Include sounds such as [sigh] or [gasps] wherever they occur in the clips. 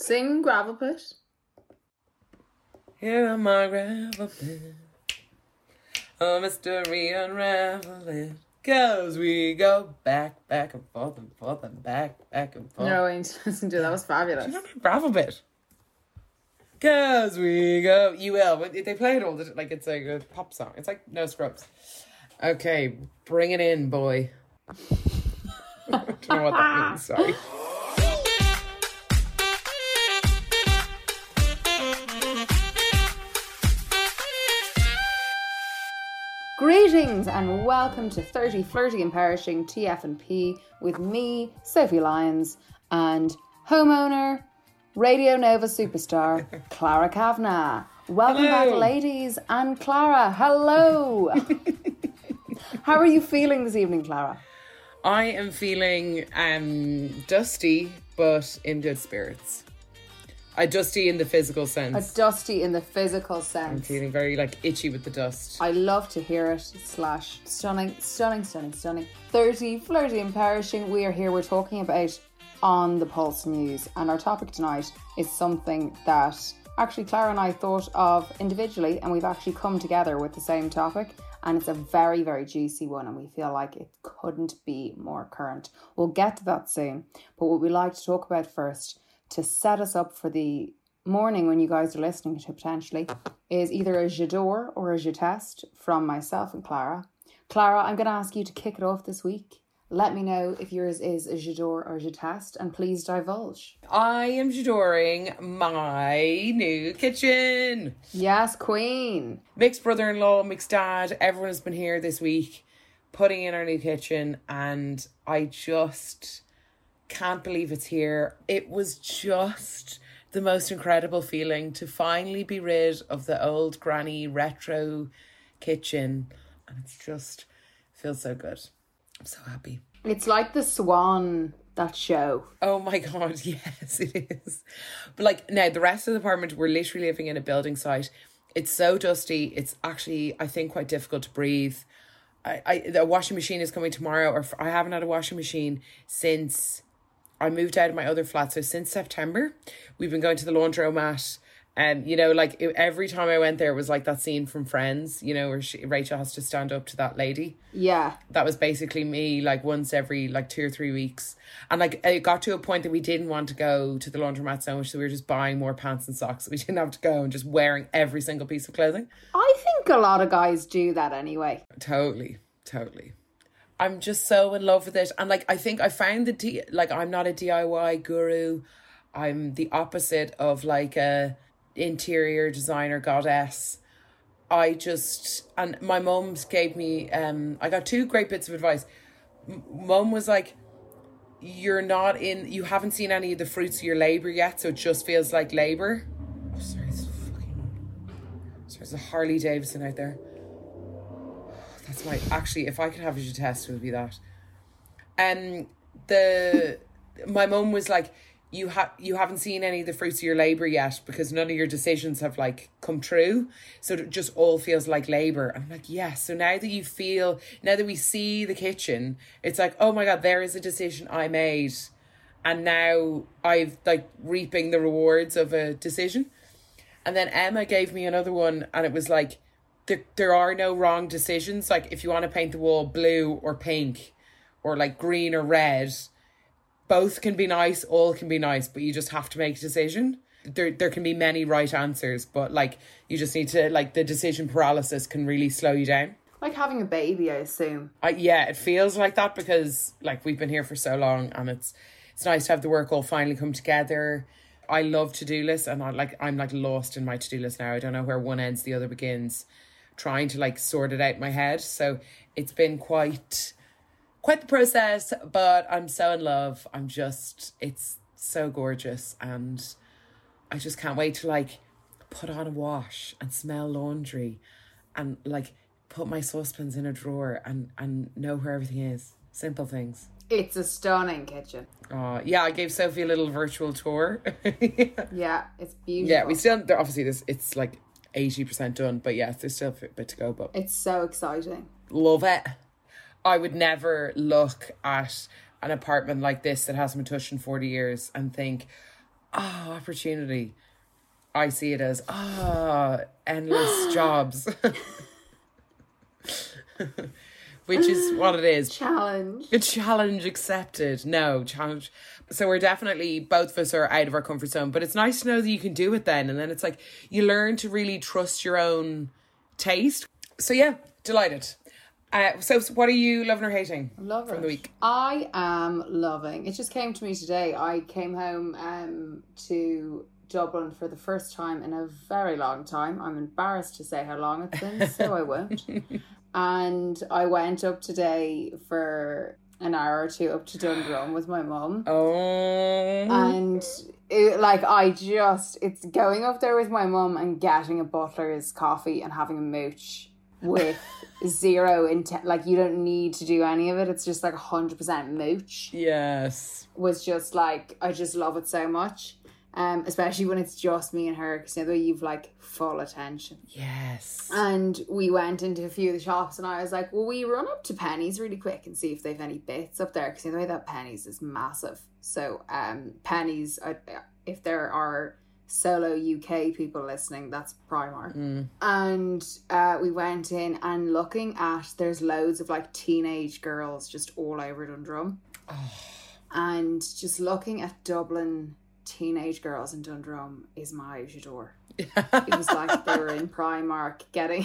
Sing gravel pit. Here on my gravel pit. Oh, mystery unravel it. Cause we go back, back and forth and forth and back, back and forth. No, I need to listen to that. was fabulous. Do you gravel pit. Cause we go. You will. But they play it all the like it's like a pop song. It's like no scrubs. Okay, bring it in, boy. [laughs] I don't know what that means. Sorry. [laughs] Greetings and welcome to 30 Flirty and Perishing TF&P with me, Sophie Lyons, and homeowner, Radio Nova superstar, [laughs] Clara Kavanagh. Welcome back, ladies, and Clara, hello. [laughs] How are you feeling this evening, Clara? I am feeling um dusty, but in good spirits. I dusty in the physical sense. A sense. dusty in the physical sense. I'm sense. feeling very like itchy with the dust. I love to hear it. Slash stunning, stunning, stunning, stunning. 30, flirty and perishing. We are here. We're talking about on the Pulse News. And our topic tonight is something that actually Clara and I thought of individually, and we've actually come together with the same topic. And it's a very, very juicy one, and we feel like it couldn't be more current. We'll get to that soon. But what we like to talk about first to set us up for the morning when you guys are listening to potentially is either a j'adore or a je test from myself and Clara. Clara, I'm going to ask you to kick it off this week. Let me know if yours is a j'adore or je test, and please divulge. I am adoring my new kitchen. Yes, Queen. Mixed brother-in-law, mixed dad. Everyone has been here this week, putting in our new kitchen, and I just can't believe it's here. It was just the most incredible feeling to finally be rid of the old granny retro kitchen, and it's just feels so good. I'm so happy. It's like the Swan, that show. Oh my god, [laughs] yes, it is. But like now, the rest of the apartment, we're literally living in a building site. It's so dusty. It's actually, I think, quite difficult to breathe. I, I the washing machine is coming tomorrow, or f- I haven't had a washing machine since I moved out of my other flat. So since September, we've been going to the laundromat. And you know, like it, every time I went there, it was like that scene from Friends. You know, where she, Rachel has to stand up to that lady Yeah. that was basically me like once every like two or three weeks and like it got to a point that we didn't want to go to the laundromat so much so we were just buying more pants and socks so we didn't have to go and just wearing every single piece of clothing I think a lot of guys do that anyway. totally totally i'm just so in love with it and like i think i found the D- like i'm not a diy guru i'm the opposite of like a interior designer goddess I just and my mum gave me um I got two great bits of advice. M- Mum was like you're not in you haven't seen any of the fruits of your labor yet so it just feels like labor. Oh, sorry, it's fucking sorry, there's a Harley Davidson out there. That's my actually if I could have a test it would be that. Um the my mum was like you have you haven't seen any of the fruits of your labor yet because none of your decisions have like come true. So it just all feels like labor i'm like yes so now that you feel now that we see the kitchen it's like oh my god there is a decision i made. And now i've like reaping the rewards of a decision. And then emma gave me another one and it was like there, there are no wrong decisions like if you want to paint the wall blue or pink or like green or red both can be nice, all can be nice, but you just have to make a decision. There there can be many right answers, but like you just need to like the decision paralysis can really slow you down. Like having a baby, I assume. I, yeah, it feels like that because like we've been here for so long and it's it's nice to have the work all finally come together. I love to do lists and I like I'm like lost in my to do list now. I don't know where one ends, the other begins, trying to like sort it out in my head. So it's been quite quite the process, but I'm so in love. I'm just, it's so gorgeous. And I just can't wait to like put on a wash and smell laundry and like put my saucepans in a drawer and, and know where everything is. Simple things. It's a stunning kitchen. Uh, yeah, I gave Sophie a little virtual tour. [laughs] Yeah, it's beautiful. yeah, we still, there- obviously, this it's like 80% done, but yes, there's still a bit to go, but It's so exciting. love it. I would never look at an apartment like this that hasn't been touched in 40 years and think, oh, opportunity. I see it as, ah, endless [gasps] jobs. [laughs] Which is what it is. Challenge. A challenge accepted. No, challenge. So we're definitely, both of us are out of our comfort zone, but it's nice to know that you can do it then. And then it's like you learn to really trust your own taste. So yeah, delighted. Uh, so, so what are you loving or hating Love from it. the week? I am loving. It just came to me today. I came home um to Dublin for the first time in a very long time. I'm embarrassed to say how long it's been, so I won't. [laughs] And I went up today for an hour or two up to Dundrum with my mum. Oh, And it, like I just it's going up there with my mum and getting a butler's coffee and having a mooch with [laughs] zero intent like you don't need to do any of it. It's just like hundred percent mooch yes. was just like I just love it so much. Um, especially when it's just me and her, because you know you've like full attention. Yes. And we went into a few of the shops, and I was like, "Well, we run up to Penneys really quick and see if they've any bits up there." Because you know that Penneys is massive. So, um, Penneys, I, if there are solo UK people listening, that's Primark. And uh, we went in and looking at there's loads of like teenage girls just all over Dundrum, and just looking at Dublin teenage girls in Dundrum is my j'adore. [laughs] it was like they were in Primark getting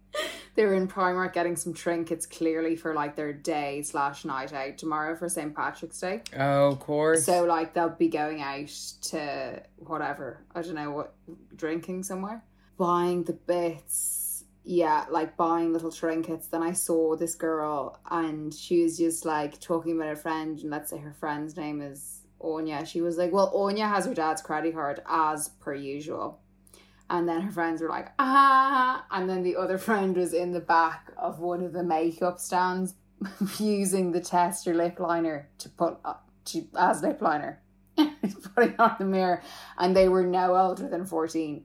[laughs] they were in Primark getting some trinkets clearly for like their day slash night out tomorrow for St. Patrick's Day. Oh, of course. So like they'll be going out to whatever, I don't know what drinking somewhere. Buying the bits. Yeah, like buying little trinkets. Then I saw this girl and she was just like talking about her friend and let's say her friend's name is Anya. She was like, Well, Onya has her dad's credit card as per usual. And then her friends were like, ah. And then the other [laughs] friend was in the back of one of the makeup stands [laughs] using the tester lip liner to put uh, to, as lip liner, [laughs] putting on the mirror. And they were no older than 14.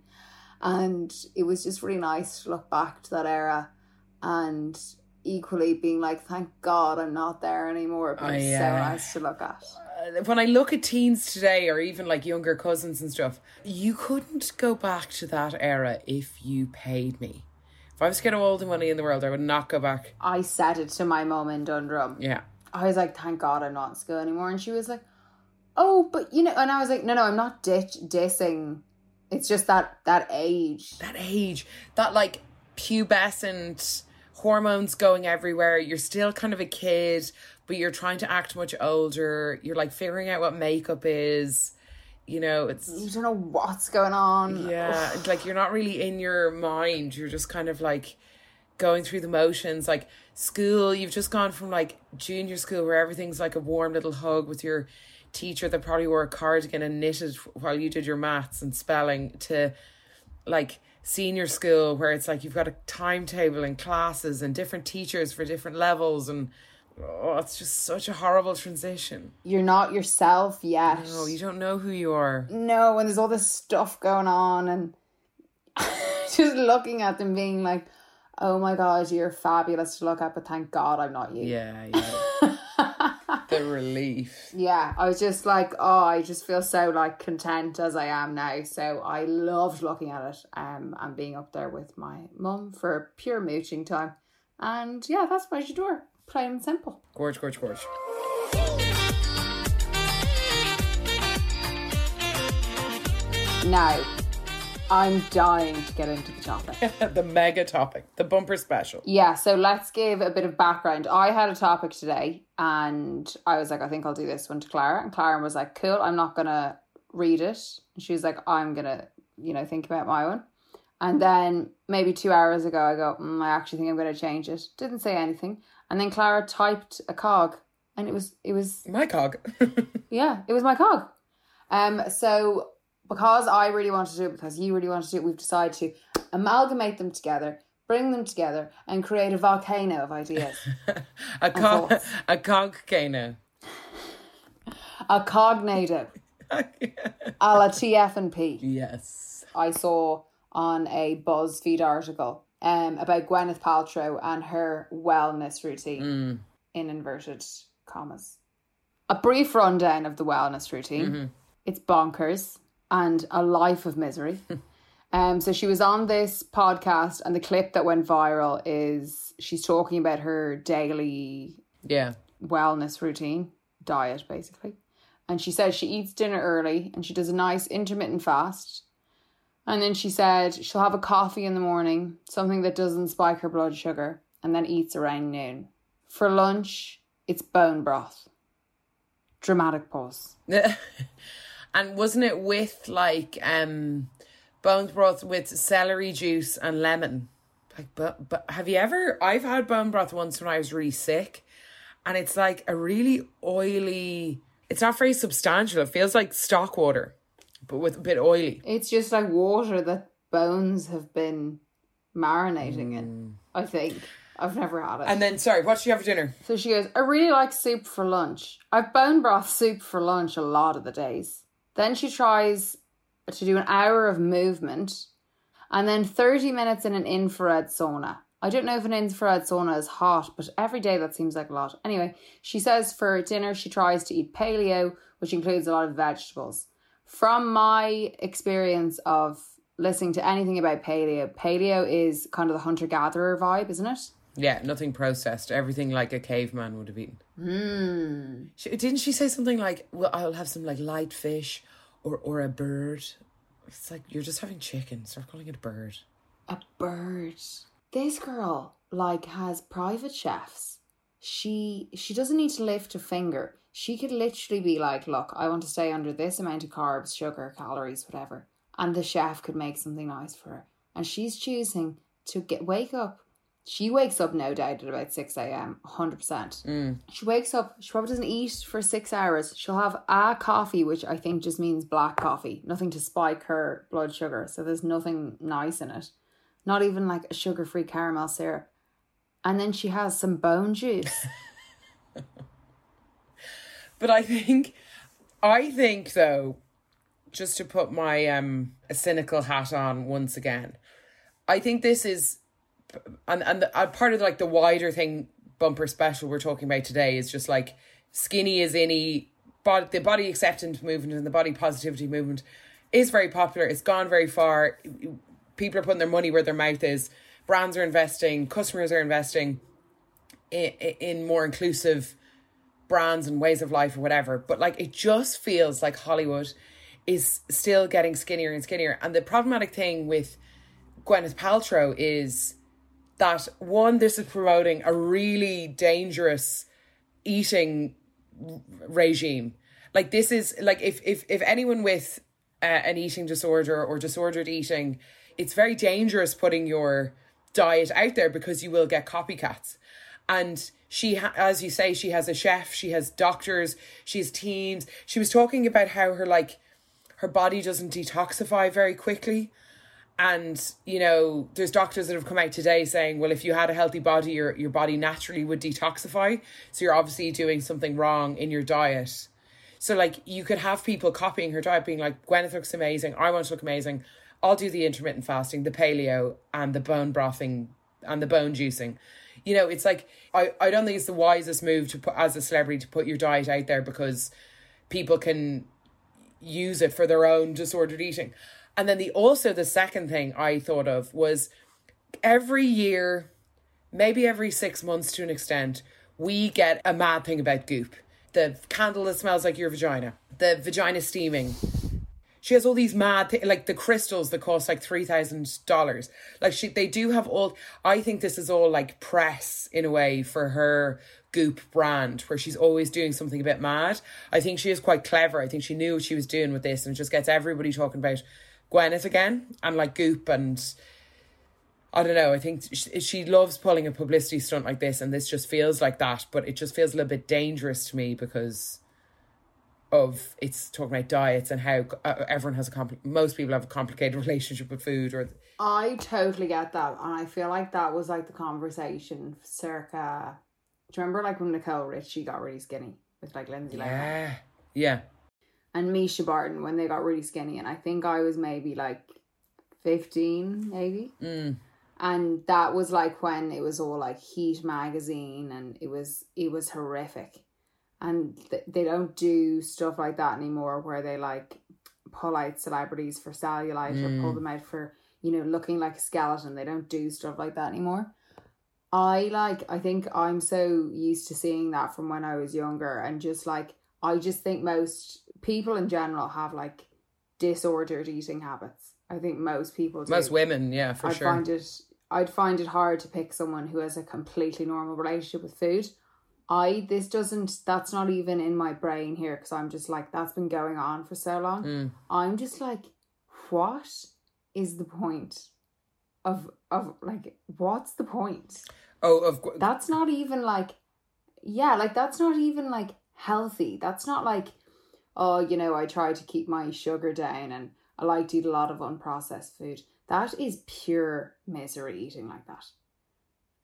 And it was just really nice to look back to that era and equally being like, thank God I'm not there anymore. But Oh, it's so nice to look at. Uh, when I look at teens today, or even like younger cousins and stuff, you couldn't go back to that era if you paid me. If I was to get all the money in the world, I would not go back. I said it to my mom in Dundrum. Yeah. I was like, thank God I'm not in school anymore. And she was like, oh, but you know, and I was like, no, no, I'm not ditch dissing. It's just that that age. That age, that like pubescent hormones going everywhere. You're still kind of a kid, but you're trying to act much older. You're like figuring out what makeup is. You know, it's You don't know what's going on. Yeah, like you're not really in your mind. You're just kind of like going through the motions. Like school, you've just gone from like junior school where everything's like a warm little hug with your teacher that probably wore a cardigan and knitted while you did your maths and spelling to like senior school where it's like you've got a timetable and classes and different teachers for different levels and oh, it's just such a horrible transition. You're not yourself yet. No, you don't know who you are. No, and there's all this stuff going on, and [laughs] just looking at them being like, oh my God, you're fabulous to look at, but thank God I'm not you. Yeah, yeah. Relief. Yeah, I was just like, oh, I just feel so like content as I am now. So I loved looking at it um, and being up there with my mum for pure mooching time. And yeah, that's my J'adore. Plain and simple. Gorge, gorge, gorge. Now, I'm dying to get into the topic. [laughs] the mega topic, the bumper special. Yeah, so let's give a bit of background. I had a topic today and I was like, I think I'll do this one to Clara. And Clara was like, cool, I'm not going to read it. And she was like, I'm going to, you know, think about my one. And then maybe two hours ago, I go, mm, I actually think I'm going to change it. Didn't say anything. And then Clara typed a cog, and it was it was My cog. [laughs] yeah, it was my cog. Um, so because I really want to do it, because you really want to do it, we've decided to amalgamate them together, bring them together, and create a volcano of ideas. [laughs] a cog. A cog cano. a cognado, [laughs] a la TF and P. Yes. I saw on a BuzzFeed article um, about Gwyneth Paltrow and her wellness routine in inverted commas. A brief rundown of the wellness routine. It's bonkers and a life of misery. [laughs] um, so she was on this podcast, and the clip that went viral is she's talking about her daily Yeah. wellness routine, diet basically. And she says she eats dinner early and she does a nice intermittent fast. And then she said she'll have a coffee in the morning, something that doesn't spike her blood sugar, and then eats around noon. For lunch, it's bone broth. Dramatic pause. [laughs] and wasn't it with like um bones broth with celery juice and lemon? Like but but have you ever I've had bone broth once when I was really sick and it's like a really oily it's not very substantial. It feels like stock water, but with a bit oily. It's just like water that bones have been marinating in, I think. I've never had it. And then sorry, what did you have for dinner? So she goes, I really like soup for lunch. I've bone broth soup for lunch a lot of the days. Then she tries to do an hour of movement and then 30 minutes in an infrared sauna. I don't know if an infrared sauna is hot, but every day that seems like a lot. Anyway, she says for dinner she tries to eat paleo, which includes a lot of vegetables. From my experience of listening to anything about paleo, paleo is kind of the hunter gatherer vibe, isn't it? Yeah, nothing processed. Everything like a caveman would have eaten. Mm. She, didn't she say something like, "Well, I'll have some like light fish, or or a bird"? It's like you're just having chicken. Start calling it a bird. a bird. This girl like has private chefs. She she doesn't need to lift a finger. She could literally be like, "Look, I want to stay under this amount of carbs, sugar, calories, whatever." And the chef could make something nice for her. And she's choosing to get wake up. She wakes up no doubt at about 6 a.m. 100%. She wakes up, she probably doesn't eat for six hours. She'll have a coffee, which I think just means black coffee, nothing to spike her blood sugar. So there's nothing nice in it not even like a sugar free caramel syrup. And then she has some bone juice. [laughs] But I think, I think though, just to put my um a cynical hat on once again, I think this is, and and the, uh, part of like the wider thing bumper special we're talking about today is just like skinny is any but the body acceptance movement and the body positivity movement is very popular. It's gone very far. People are putting their money where their mouth is. Brands are investing. Customers are investing in, in more inclusive brands and ways of life or whatever. But like it just feels like Hollywood is still getting skinnier and skinnier. And the problematic thing with Gwyneth Paltrow is that one, this is promoting a really dangerous eating regime. Like this is like if if if anyone with uh, an eating disorder or disordered eating, it's very dangerous putting your diet out there because you will get copycats. And she, ha- as you say, she has a chef, she has doctors, she has teams. She was talking about how her like her body doesn't detoxify very quickly. And you know, there's doctors that have come out today saying, well, if you had a healthy body, your your body naturally would detoxify. So you're obviously doing something wrong in your diet. So like you could have people copying her diet, being like, Gwyneth looks amazing, I want to look amazing. I'll do the intermittent fasting, the paleo, and the bone brothing and the bone juicing. You know, it's like I, I don't think it's the wisest move to put as a celebrity to put your diet out there because people can use it for their own disordered eating. And then the also the second thing I thought of was every year, maybe every six months to an extent, we get a mad thing about goop. The candle that smells like your vagina, the vagina steaming. She has all these mad thi- like the crystals that cost like three thousand dollars. Like she, they do have all. I think this is all like press in a way for her Goop brand, where she's always doing something a bit mad. I think she is quite clever. I think she knew what she was doing with this, and just gets everybody talking about Gwyneth again and like Goop and I don't know. I think she, she loves pulling a publicity stunt like this, and this just feels like that. But it just feels a little bit dangerous to me because of it's talking about diets and how uh, everyone has a compli- most people have a complicated [laughs] relationship with food or I totally get that, and I feel like that was like the conversation circa. Do you remember like when Nicole Richie got really skinny with like Lindsay Lohan yeah yeah and Mischa Barton when they got really skinny, and I think I was maybe like fifteen, maybe. mm. and that was like when it was all like heat magazine and it was it was horrific and th- they don't do stuff like that anymore where they like pull out celebrities for cellulite or pull them out for you know looking like a skeleton they don't do stuff like that anymore i like i think i'm so used to seeing that from when i was younger and just like i just think most people in general have like disordered eating habits i think most people do. most women yeah for I'd sure find it I'd find it hard to pick someone who has a completely normal relationship with food. I this doesn't that's not even in my brain here because I'm just like that's been going on for so long. Mm. I'm just like what is the point of of like what's the point? oh of course That's not even like yeah, like that's not even like healthy. That's not like oh, you know, I try to keep my sugar down and I like to eat a lot of unprocessed food. That is pure misery eating like that.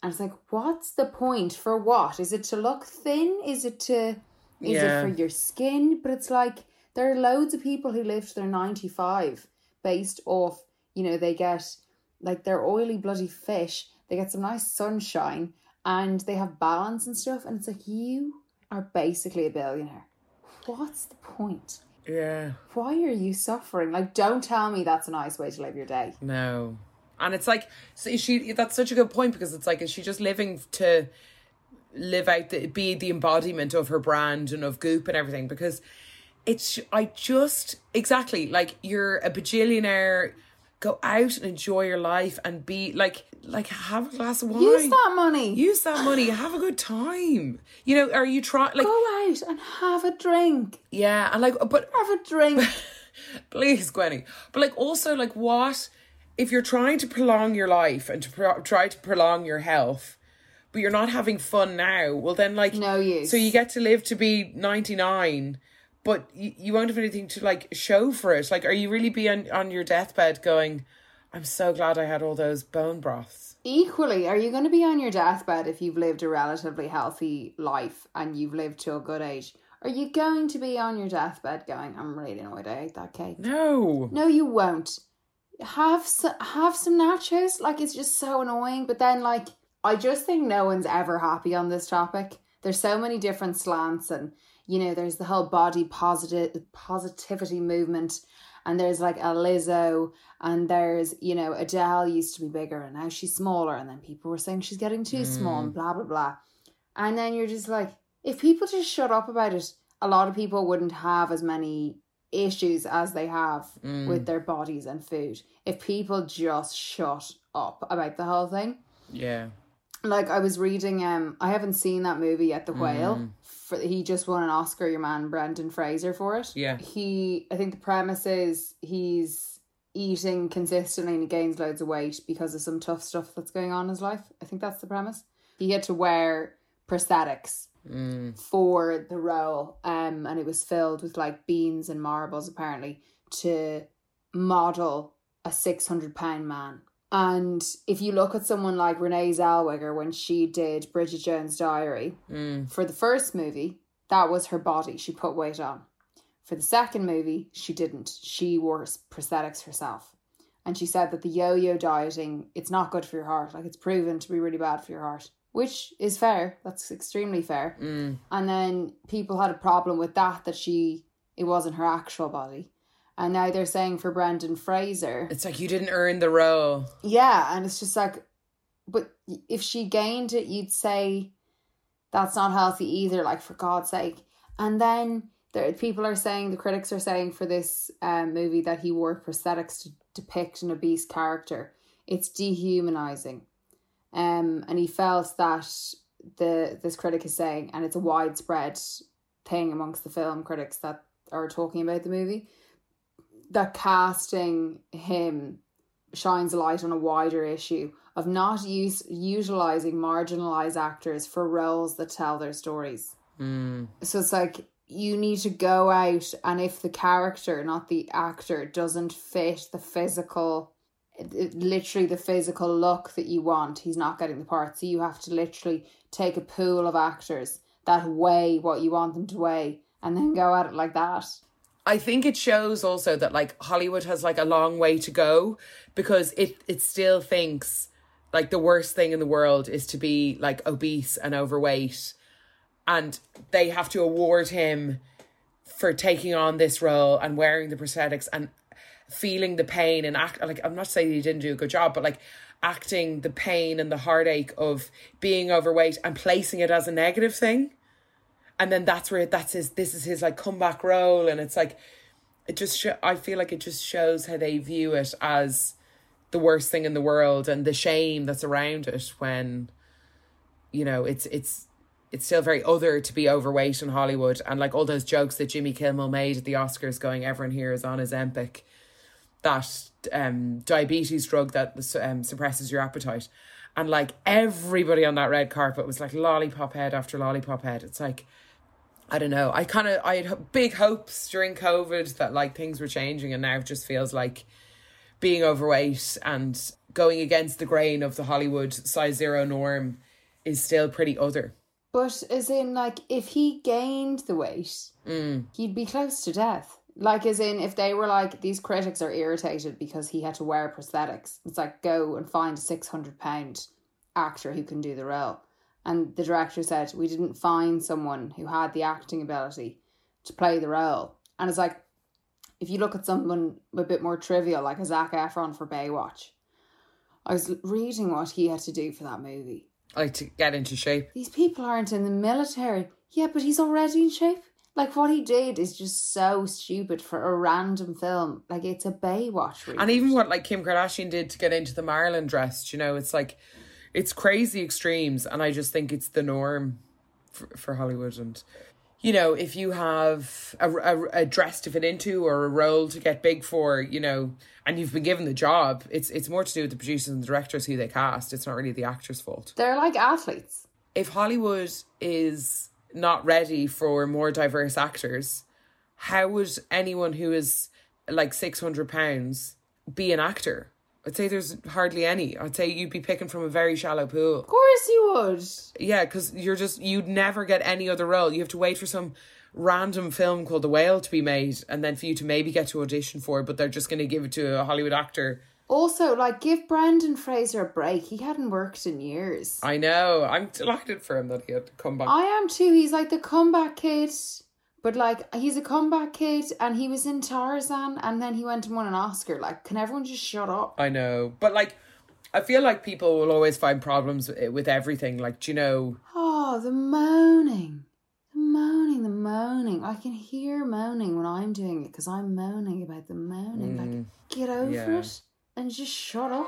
And it's like, what's the point? For what? Is it to look thin? Is it to is Yeah. it for your skin? But it's like there are loads of people who live to their ninety five based off, you know, they get like their oily bloody fish, they get some nice sunshine and they have balance and stuff, and it's like you are basically a billionaire. What's the point? yeah Why are you suffering? Like, don't tell me that's a nice way to live your day. No. And it's like, so she, that's such a good point because it's like, is she just living to live out, the, be the embodiment of her brand and of Goop and everything? Because it's, I just, exactly, like, you're a bajillionaire, go out and enjoy your life and be like, like, have a glass of wine. Use that money. Use that money, [sighs] have a good time. You know, are you trying, like, Go out and have a drink. yeah, and like, but Have a drink. [laughs] Please, Gwenny. But like, also, like, what if you're trying to prolong your life and to pro- try to prolong your health, but you're not having fun now? Well, then, like, No use. So you get to live to be ninety nine, but you, you won't have anything to like show for it. Like, are you really be on, on your deathbed going? I'm so glad I had all those bone broths. Equally, are you going to be on your deathbed if you've lived a relatively healthy life and you've lived to a good age? Are you going to be on your deathbed going, I'm really annoyed I ate that cake? No. No, you won't. Have some, have some nachos. Like it's just so annoying. But then, like, I just think no one's ever happy on this topic. There's so many different slants, and you know, there's the whole body positive positivity movement, and there's like a Lizzo, and there's you know Adele used to be bigger and now she's smaller, and then people were saying she's getting too small, and mm. blah blah blah. And then you're just like, if people just shut up about it, a lot of people wouldn't have as many issues as they have with mm. their bodies and food. If people just shut up about the whole thing. Yeah. Like I was reading um I haven't seen that movie yet, The Whale. Mm. For, he just won an Oscar, your man Brendan Fraser for it. Yeah. He I think the premise is he's eating consistently and he gains loads of weight because of some tough stuff that's going on in his life. I think that's the premise. He had to wear prosthetics for the role um and it was filled with like beans and marbles apparently to model a 600 pound man and if you look at someone like renee zellweger when she did bridget jones diary mm. for the first movie that was her body she put weight on. For the second movie she didn't. She wore prosthetics herself. And she said that the yo-yo dieting it's not good for your heart. Like it's proven to be really bad for your heart which is fair. That's extremely fair. Mm. And then people had a problem with that that she it wasn't her actual body and now they're saying for brendan fraser. It's like you didn't earn the role. yeah and it's just like but if she gained it you'd say that's not healthy either like for god's sake. And then there people are saying the critics are saying for this um, movie that he wore prosthetics to depict an obese character. It's dehumanizing. Um and he felt that the this critic is saying and it's a widespread thing amongst the film critics that are talking about the movie that casting him shines a light on a wider issue of not use utilizing marginalized actors for roles that tell their stories. Hmm. So it's like you need to go out, and if the character, not the actor, doesn't fit the physical, literally the physical look that you want, he's not getting the part. So you have to literally take a pool of actors that weigh what you want them to weigh, and then go at it like that. I think it shows also that like Hollywood has like a long way to go because it it still thinks like the worst thing in the world is to be like obese and overweight. And they have to award him for taking on this role and wearing the prosthetics and feeling the pain and act like I'm not saying he didn't do a good job but like acting the pain and the heartache of being overweight and placing it as a negative thing and then that's where that's his this is his like comeback role and it's like it just sho- i feel like it just shows how they view it as the worst thing in the world and the shame that's around it when you know it's it's it's still very other to be overweight in hollywood. And like all those jokes that jimmy kimmel made at the oscars going everyone here is on Ozempic. That um diabetes drug that um, suppresses your appetite. And like everybody on that red carpet was like lollipop head after lollipop head. It's like I don't know. I kind of I had big hopes during COVID that like things were changing, and now it just feels like being overweight and going against the grain of the Hollywood size zero norm is still pretty other. But as in, like, if he gained the weight, mm. he'd be close to death. Like, as in, if they were like, these critics are irritated because he had to wear prosthetics, it's like, go and find a 600 pound actor who can do the role. And the director said, we didn't find someone who had the acting ability to play the role. And it's like, if you look at someone a bit more trivial, like a Zac Efron for Baywatch, I was reading what he had to do for that movie Like to get into shape. these people aren't in the military. Yeah, but he's already in shape. Like what he did is just so stupid for a random film. Like it's a Baywatch. Reboot. And even what like Kim Kardashian did to get into the Marilyn dress, you know, it's like it's crazy extremes, and I just think it's the norm for, for Hollywood. And you know, if you have a, a, a dress to fit into or a role to get big for, you know, and you've been given the job, it's it's more to do with the producers and the directors who they cast. It's not really the actor's fault. they're like athletes. If Hollywood is not ready for more diverse actors, how would anyone who is like six hundred pounds be an actor? I'd say there's hardly any. I'd say you'd be picking from a very shallow pool. Of course you would. Yeah, because you're just you'd never get any other role. You have to wait for some random film called The Whale to be made, and then for you to maybe get to audition for it. But they're just going to give it to a Hollywood actor. Also, like give Brandon Fraser a break. He hadn't worked in years. I know. I'm delighted for him that he had to come back. I am too. He's like the comeback kid. But like he's a comeback kid and he was in Tarzan and then he went and won an Oscar. Like, can everyone just shut up? I know, but like, I feel like people will always find problems with- everything. Like, do you know? Oh, the moaning. The moaning, the moaning. I can hear moaning when I'm doing it because I'm moaning about the moaning. like, mm. get over yeah. it and just shut up.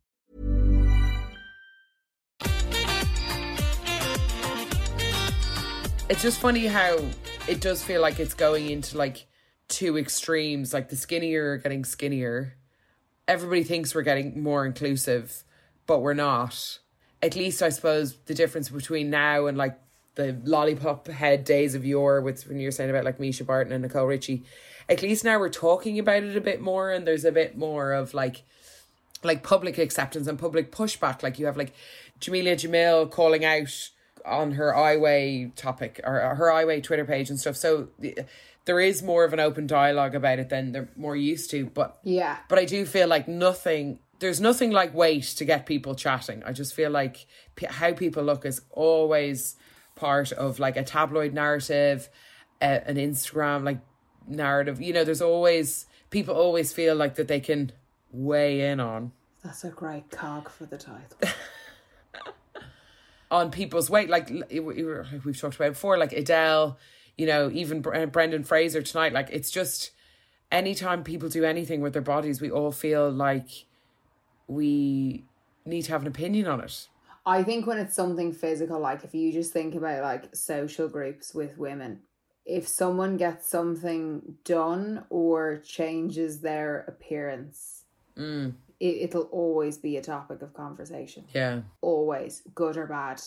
It's just funny how it does feel like it's going into like two extremes. Like the skinnier are getting skinnier. Everybody thinks we're getting more inclusive, but we're not. At least I suppose the difference between now and like the lollipop head days of yore with when you're saying about like Mischa Barton and Nicole Richie. At least now we're talking about it a bit more and there's a bit more of like like public acceptance and public pushback. Like you have like Jameela Jamil calling out on her I Weigh topic or her I Weigh Twitter page and stuff. So there is more of an open dialogue about it than they're more used to. But Yeah. but I do feel like nothing. There's nothing like weight to get people chatting. I just feel like p- how people look is always part of like a tabloid narrative, uh, an Instagram like narrative. You know, there's always people always feel like that they can weigh in on That's a great cog for the title. [laughs] on people's weight. Like we've talked about before, like Adele, you know, even Brendan Fraser tonight. Like it's just anytime people do anything with their bodies, we all feel like we need to have an opinion on it. I think when it's something physical, like if you just think about like social groups with women, if someone gets something done or changes their appearance, Mm, it, it'll always be a topic of conversation. yeah, Always, good or bad.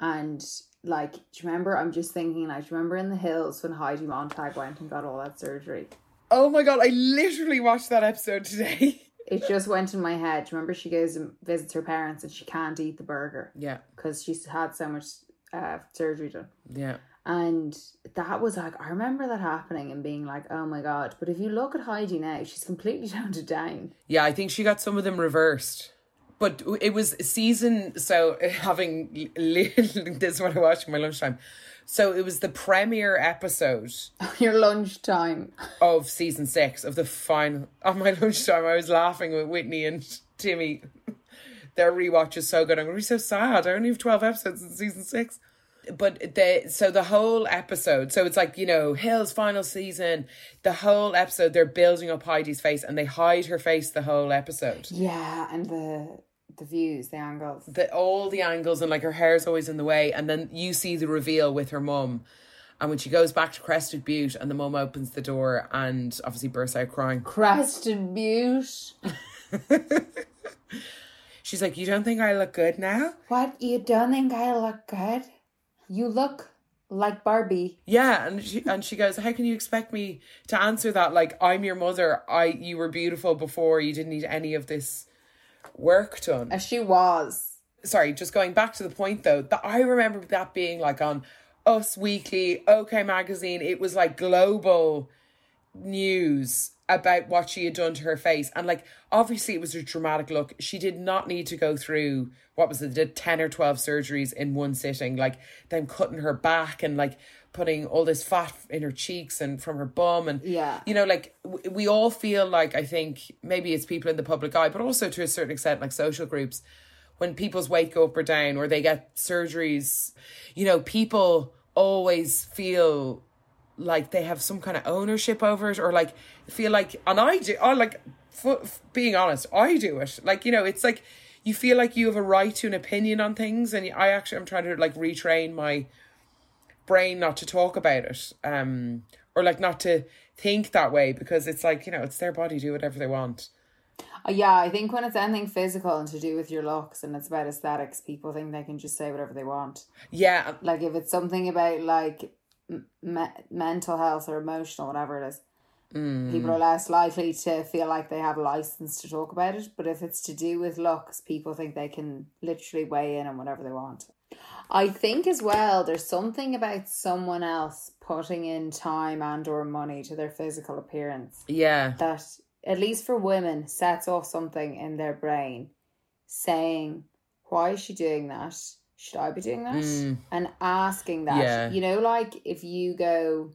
And like, do you remember? I'm just thinking, like, do you remember in the hills when Heidi Montag went and got all that surgery? Oh my god, I literally watched that episode today. [laughs] It just went in my head. Do you remember she goes and visits her parents and she can't eat the burger yeah, because she's had so much uh, surgery done. yeah. And that was like, I remember that happening and being like, oh my God. But if you look at Heidi now, she's completely [laughs] toned it down. Yeah, I think she got some of them reversed. But it was season, so [laughs] having [laughs] this is what I watched my lunchtime. So it was the premiere episode Your lunchtime. of season six of the final. On my lunchtime, I was laughing with Whitney and Timmy. Their rewatch is so good. I'm gonna be so sad. I only have twelve episodes in season six. But the so the whole episode, so it's like you know Hill's final season. The whole episode, they're building up Heidi's face, and they hide her face the whole episode. Yeah, and the the views, the angles. the all the angles and like her hair's always in the way and then you see the reveal with her mum and when she goes back to Crested Butte and the mum opens the door and obviously bursts out crying Crested Butte. [laughs] she's like you don't think I look good now What? You don't think I look good? You look like Barbie. yeah and she and she goes how can you expect me to answer that like I'm your mother I you were beautiful before you didn't need any of this work done As she was. sorry, just going back to the point though, that I remember that being like on Us Weekly, OK Magazine. It was like global news about what she had done to her face. And like obviously it was a dramatic look. She did not need to go through what was it, the 10 or 12 surgeries in one sitting, like them cutting her back and like putting all this fat in her cheeks and from her bum and Yeah. you know like w- we all feel like i think maybe it's people in the public eye but also to a certain extent like social groups when people's weight go up or down or they get surgeries you know people always feel like they have some kind of ownership over it or like feel like and i do i like f- being honest i do it like you know it's like you feel like you have a right to an opinion on things and i actually i'm trying to like retrain my brain not to talk about it um or like not to think that way because it's like you know it's their body do whatever they want Uh, yeah, I think when it's anything physical and to do with your looks and it's about aesthetics, people think they can just say whatever they want. yeah Like if it's something about like me- mental health or emotional, whatever it is, mm. people are less likely to feel like they have a license to talk about it. But if it's to do with looks, people think they can literally weigh in on whatever they want. I think as well, there's something about someone else putting in time and or money to their physical appearance yeah that at least for women sets off something in their brain saying why is she doing that should i be doing that? Mm. And asking that Yeah. you know like if you go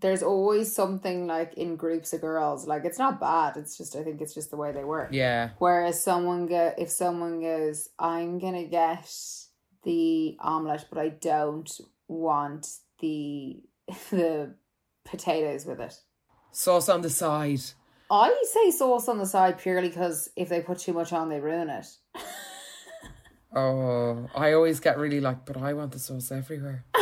there's always something like in groups of girls like it's not bad it's just i think it's just the way they work. Yeah. Whereas someone go if someone goes i'm gonna get the omelette but i don't want the [laughs] the potatoes with it. Sauce on the side. I say sauce on the side purely because if they put too much on, they ruin it. [laughs] oh i always get really like but i want the sauce everywhere [laughs]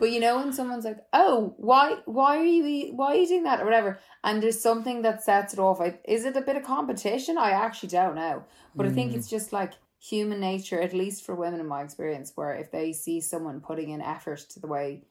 but you know when someone's like, "Oh, why, why are you, eat, why are you doing that or whatever?" and there's something that sets it off. Like, is it a bit of competition? I actually don't know, but I think mm. it's just like human nature, at least for women in my experience, where if they see someone putting in effort to the way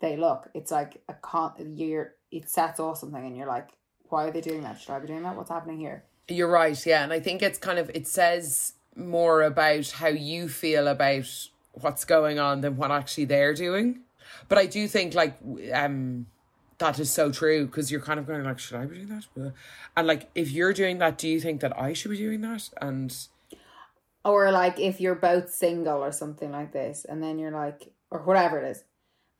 they look, it's like a con you're it sets off something and you're like, why are they doing that? Should I be doing that? What's happening here? You're right, yeah. And I think it's kind of, it says more about how you feel about what's going on than what actually they're doing. But I do think, like, um, that is so true because you're kind of going like, should I be doing that? And like, if you're doing that, do you think that I should be doing that? And or like if you're both single or something like this, and then you're like, or whatever it is,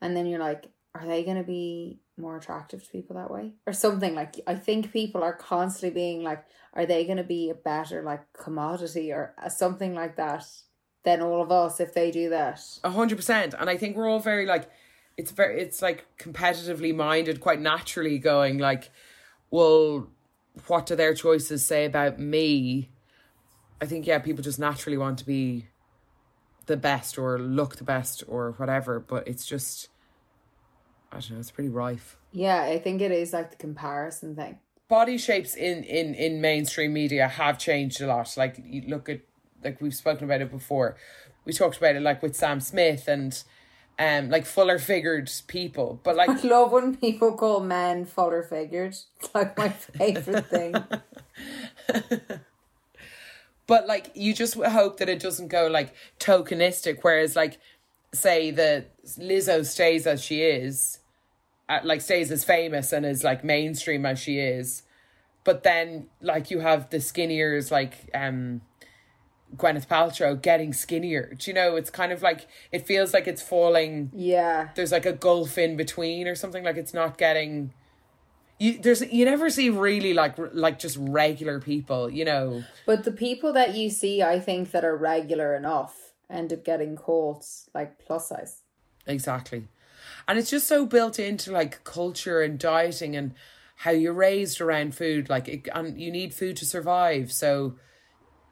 and then you're like, are they to be more attractive to people that way. Or something like i think people are constantly being like are they going to be a better like commodity or uh, something like that than all of us if they do that? A hundred percent. And i think we're all very like it's very it's like competitively minded quite naturally going like well what do their choices say about me? I think yeah people just naturally want to be the best or look the best or whatever but it's just I don't know, it's pretty rife. Yeah, I think it is like the comparison thing. Body shapes in in in mainstream media have changed a lot. Like you look at like we've spoken about it before. We talked about it like with Sam Smith and um like fuller figured people. But like [laughs] I love when people call men fuller figured. It's like my favorite thing. [laughs] but like you just hope that it doesn't go like tokenistic whereas like say that Lizzo stays as she is, like stays as famous and as like mainstream as she is, but then like you have the skinniers like um Gwyneth Paltrow getting skinnier. Do you know? It's kind of like it feels like it's falling. Yeah. There's like a gulf in between or something. Like it's not getting. You there's you never see really like like just regular people. You know. But the people that you see, I think that are regular enough end up getting caught like plus size. Exactly. And it's just so built into like culture and dieting and how you're raised around food. Like, it, and you need food to survive. So,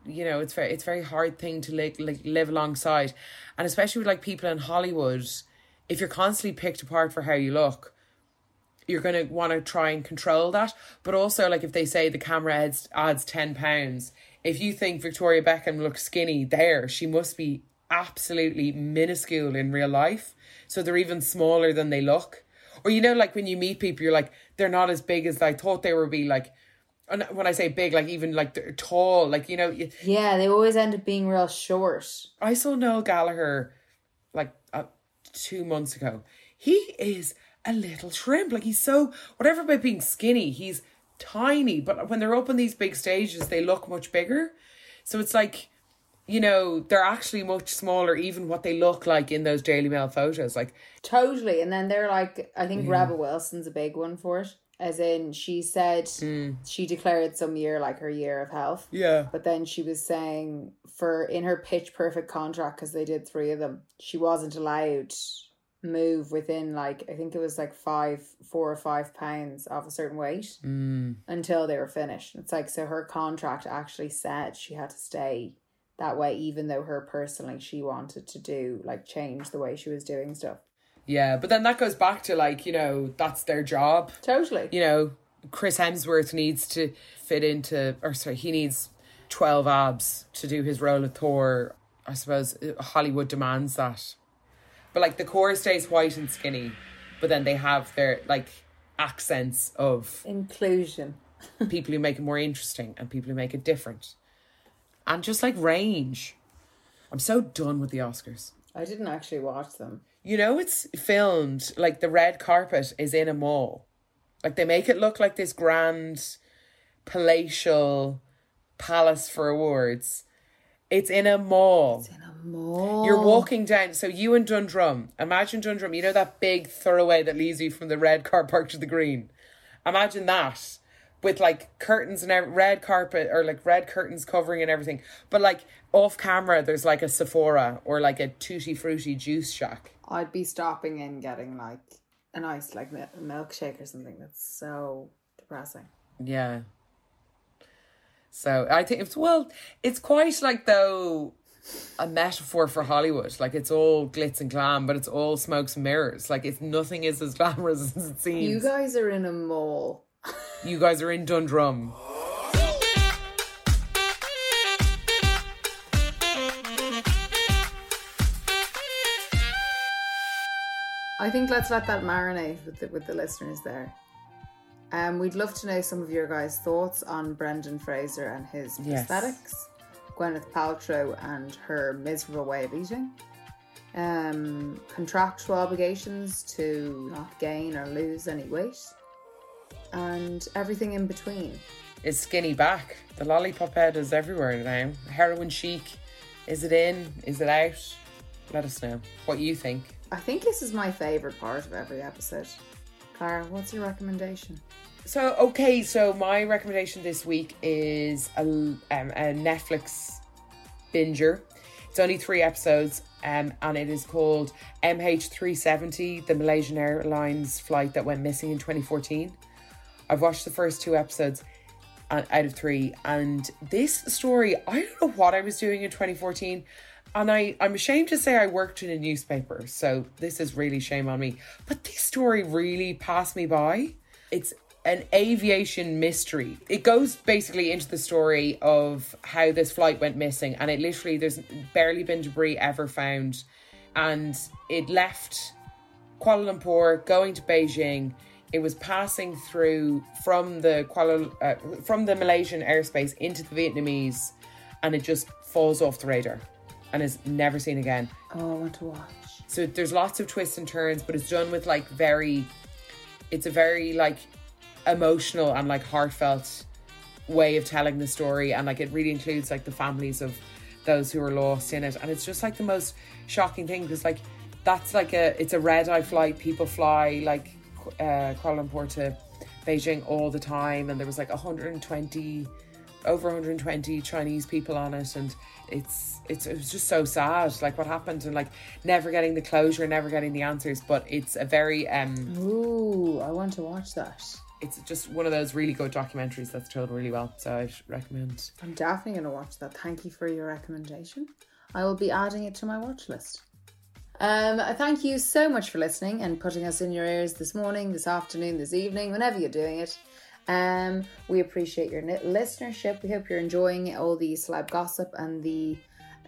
you know, it's very, it's very hard thing to like, like live alongside. And especially with like people in Hollywood, if you're constantly picked apart for how you look, you're going to want to try and control that. But also, like, if they say the camera adds, adds 10 pounds, if you think Victoria Beckham looks skinny there, she must be absolutely minuscule in real life. So they're even smaller than they look. Or you know, like when you meet people, you're like, they're not as big as I thought they would be. Like, and when I say big, like even like they're tall, like you know. Yeah, they always end up being real short. I saw Noel Gallagher, like uh, two months ago. He is a little shrimp. Like he's so whatever about being skinny, he's tiny. But when they're up on these big stages, they look much bigger. So it's like you know, they're actually much smaller, even what they look like in those Daily Mail photos. Like totally, and then they're like, I think yeah. Rebel Wilson's a big one for it. As in, she said mm. she declared some year like her year of health. Yeah. But then she was saying for in her pitch perfect contract because they did three of them, she wasn't allowed move within like I think it was like five, four or five pounds of a certain weight mm. until they were finished. It's like so her contract actually said she had to stay that way, even though her personally she wanted to do like change the way she was doing stuff. Yeah, but then that goes back to like, you know, that's their job. Totally. You know, Chris Hemsworth needs to fit into, or sorry, he needs 12 abs to do his role of Thor. I suppose uh, Hollywood demands that. But like the core stays white and skinny, but then they have their like accents of inclusion. [laughs] people who make it more interesting and people who make it different and just like range. I'm so done with the Oscars. I didn't actually watch them. You know, it's filmed like the red carpet is in a mall. Like they make it look like this grand palatial palace for awards. It's in a mall. It's in a mall. You're walking down. So you and Dundrum. Imagine Dundrum. You know that big thoroughway that leads you from the red car park to the green. Imagine that with like curtains and red carpet or like red curtains covering and everything. But like off camera, there's like a Sephora or like a tutti frutti juice shack. I'd be stopping in getting like an ice, like milkshake or something. That's so depressing. Yeah. So I think it's well, it's quite like though a metaphor for Hollywood. Like it's all glitz and glam, but it's all smokes and mirrors. Like it's nothing is as glamorous [laughs] as it seems. You guys are in a mall you guys are in Dundrum. I think let's let that marinate with the, with the listeners there. Um, we'd love to know some of your guys' thoughts on Brendan Fraser and his yes. Gwyneth Paltrow and her miserable way of eating, um, contractual obligations to not gain or lose any weight, and everything in between. Is skinny back? The lollipop head is everywhere now. Heroin chic. Is it in? Is it out? Let us know what you think. I think this is my favourite part of every episode. Clara, what's your recommendation? So okay, so my recommendation this week is a, um, a Netflix binger. It's only three episodes, um, and it is called MH370, the Malaysian Airlines flight that went missing in 2014. I've watched the first two episodes uh, out of three, and this story, I don't know what I was doing in 2014. And I, I'm ashamed to say I worked in a newspaper, so this is really shame on me. But this story really passed me by. It's an aviation mystery. It goes basically into the story of how this flight went missing, and it literally, there's barely been debris ever found. And it left Kuala Lumpur going to Beijing. It was passing through from the Kuala uh, from the Malaysian airspace into the Vietnamese, and it just falls off the radar and is never seen again. Oh, I want to watch. So there's lots of twists and turns, but it's done with like very, it's a very like emotional and like heartfelt way of telling the story, and like it really includes like the families of those who are lost in it, and it's just like the most shocking thing because like that's like a it's a red eye flight. People fly like uh, Kuala Lumpur to Beijing all the time, and there was like 120 over 120 Chinese people on it, and it's it's it was just so sad, like what happened, and like never getting the closure, never getting the answers. But it's a very um, Ooh, I want to watch that. it's just one of those really good documentaries that's told really well. So I'd recommend. I'm definitely going to watch that. Thank you for your recommendation. I will be adding it to my watch list. Um, thank you so much for listening and putting us in your ears this morning, this afternoon, this evening, whenever you're doing it. Um, we appreciate your listenership. We hope you're enjoying all the celeb gossip and the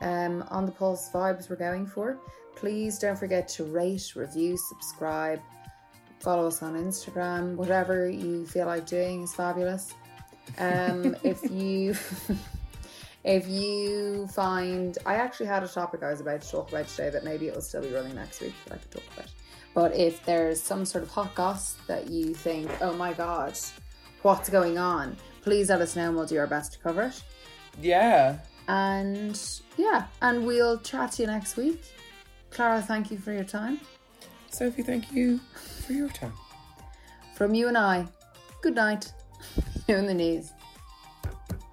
um, on the pulse vibes we're going for. Please don't forget to rate, review, subscribe, follow us on Instagram. Whatever you feel like doing is fabulous. Um, if [laughs] you [laughs] if you find I actually had a topic I was about to talk about today that maybe it will still be running next week that I could talk about. But if there's some sort of hot gossip that you think, oh my god, what's going on, please let us know and we'll do our best to cover it. Yeah, And yeah, and we'll chat to you next week. Clara, thank you for your time. Sophie, thank you for your time. From you and I, good night. [laughs] you in the knees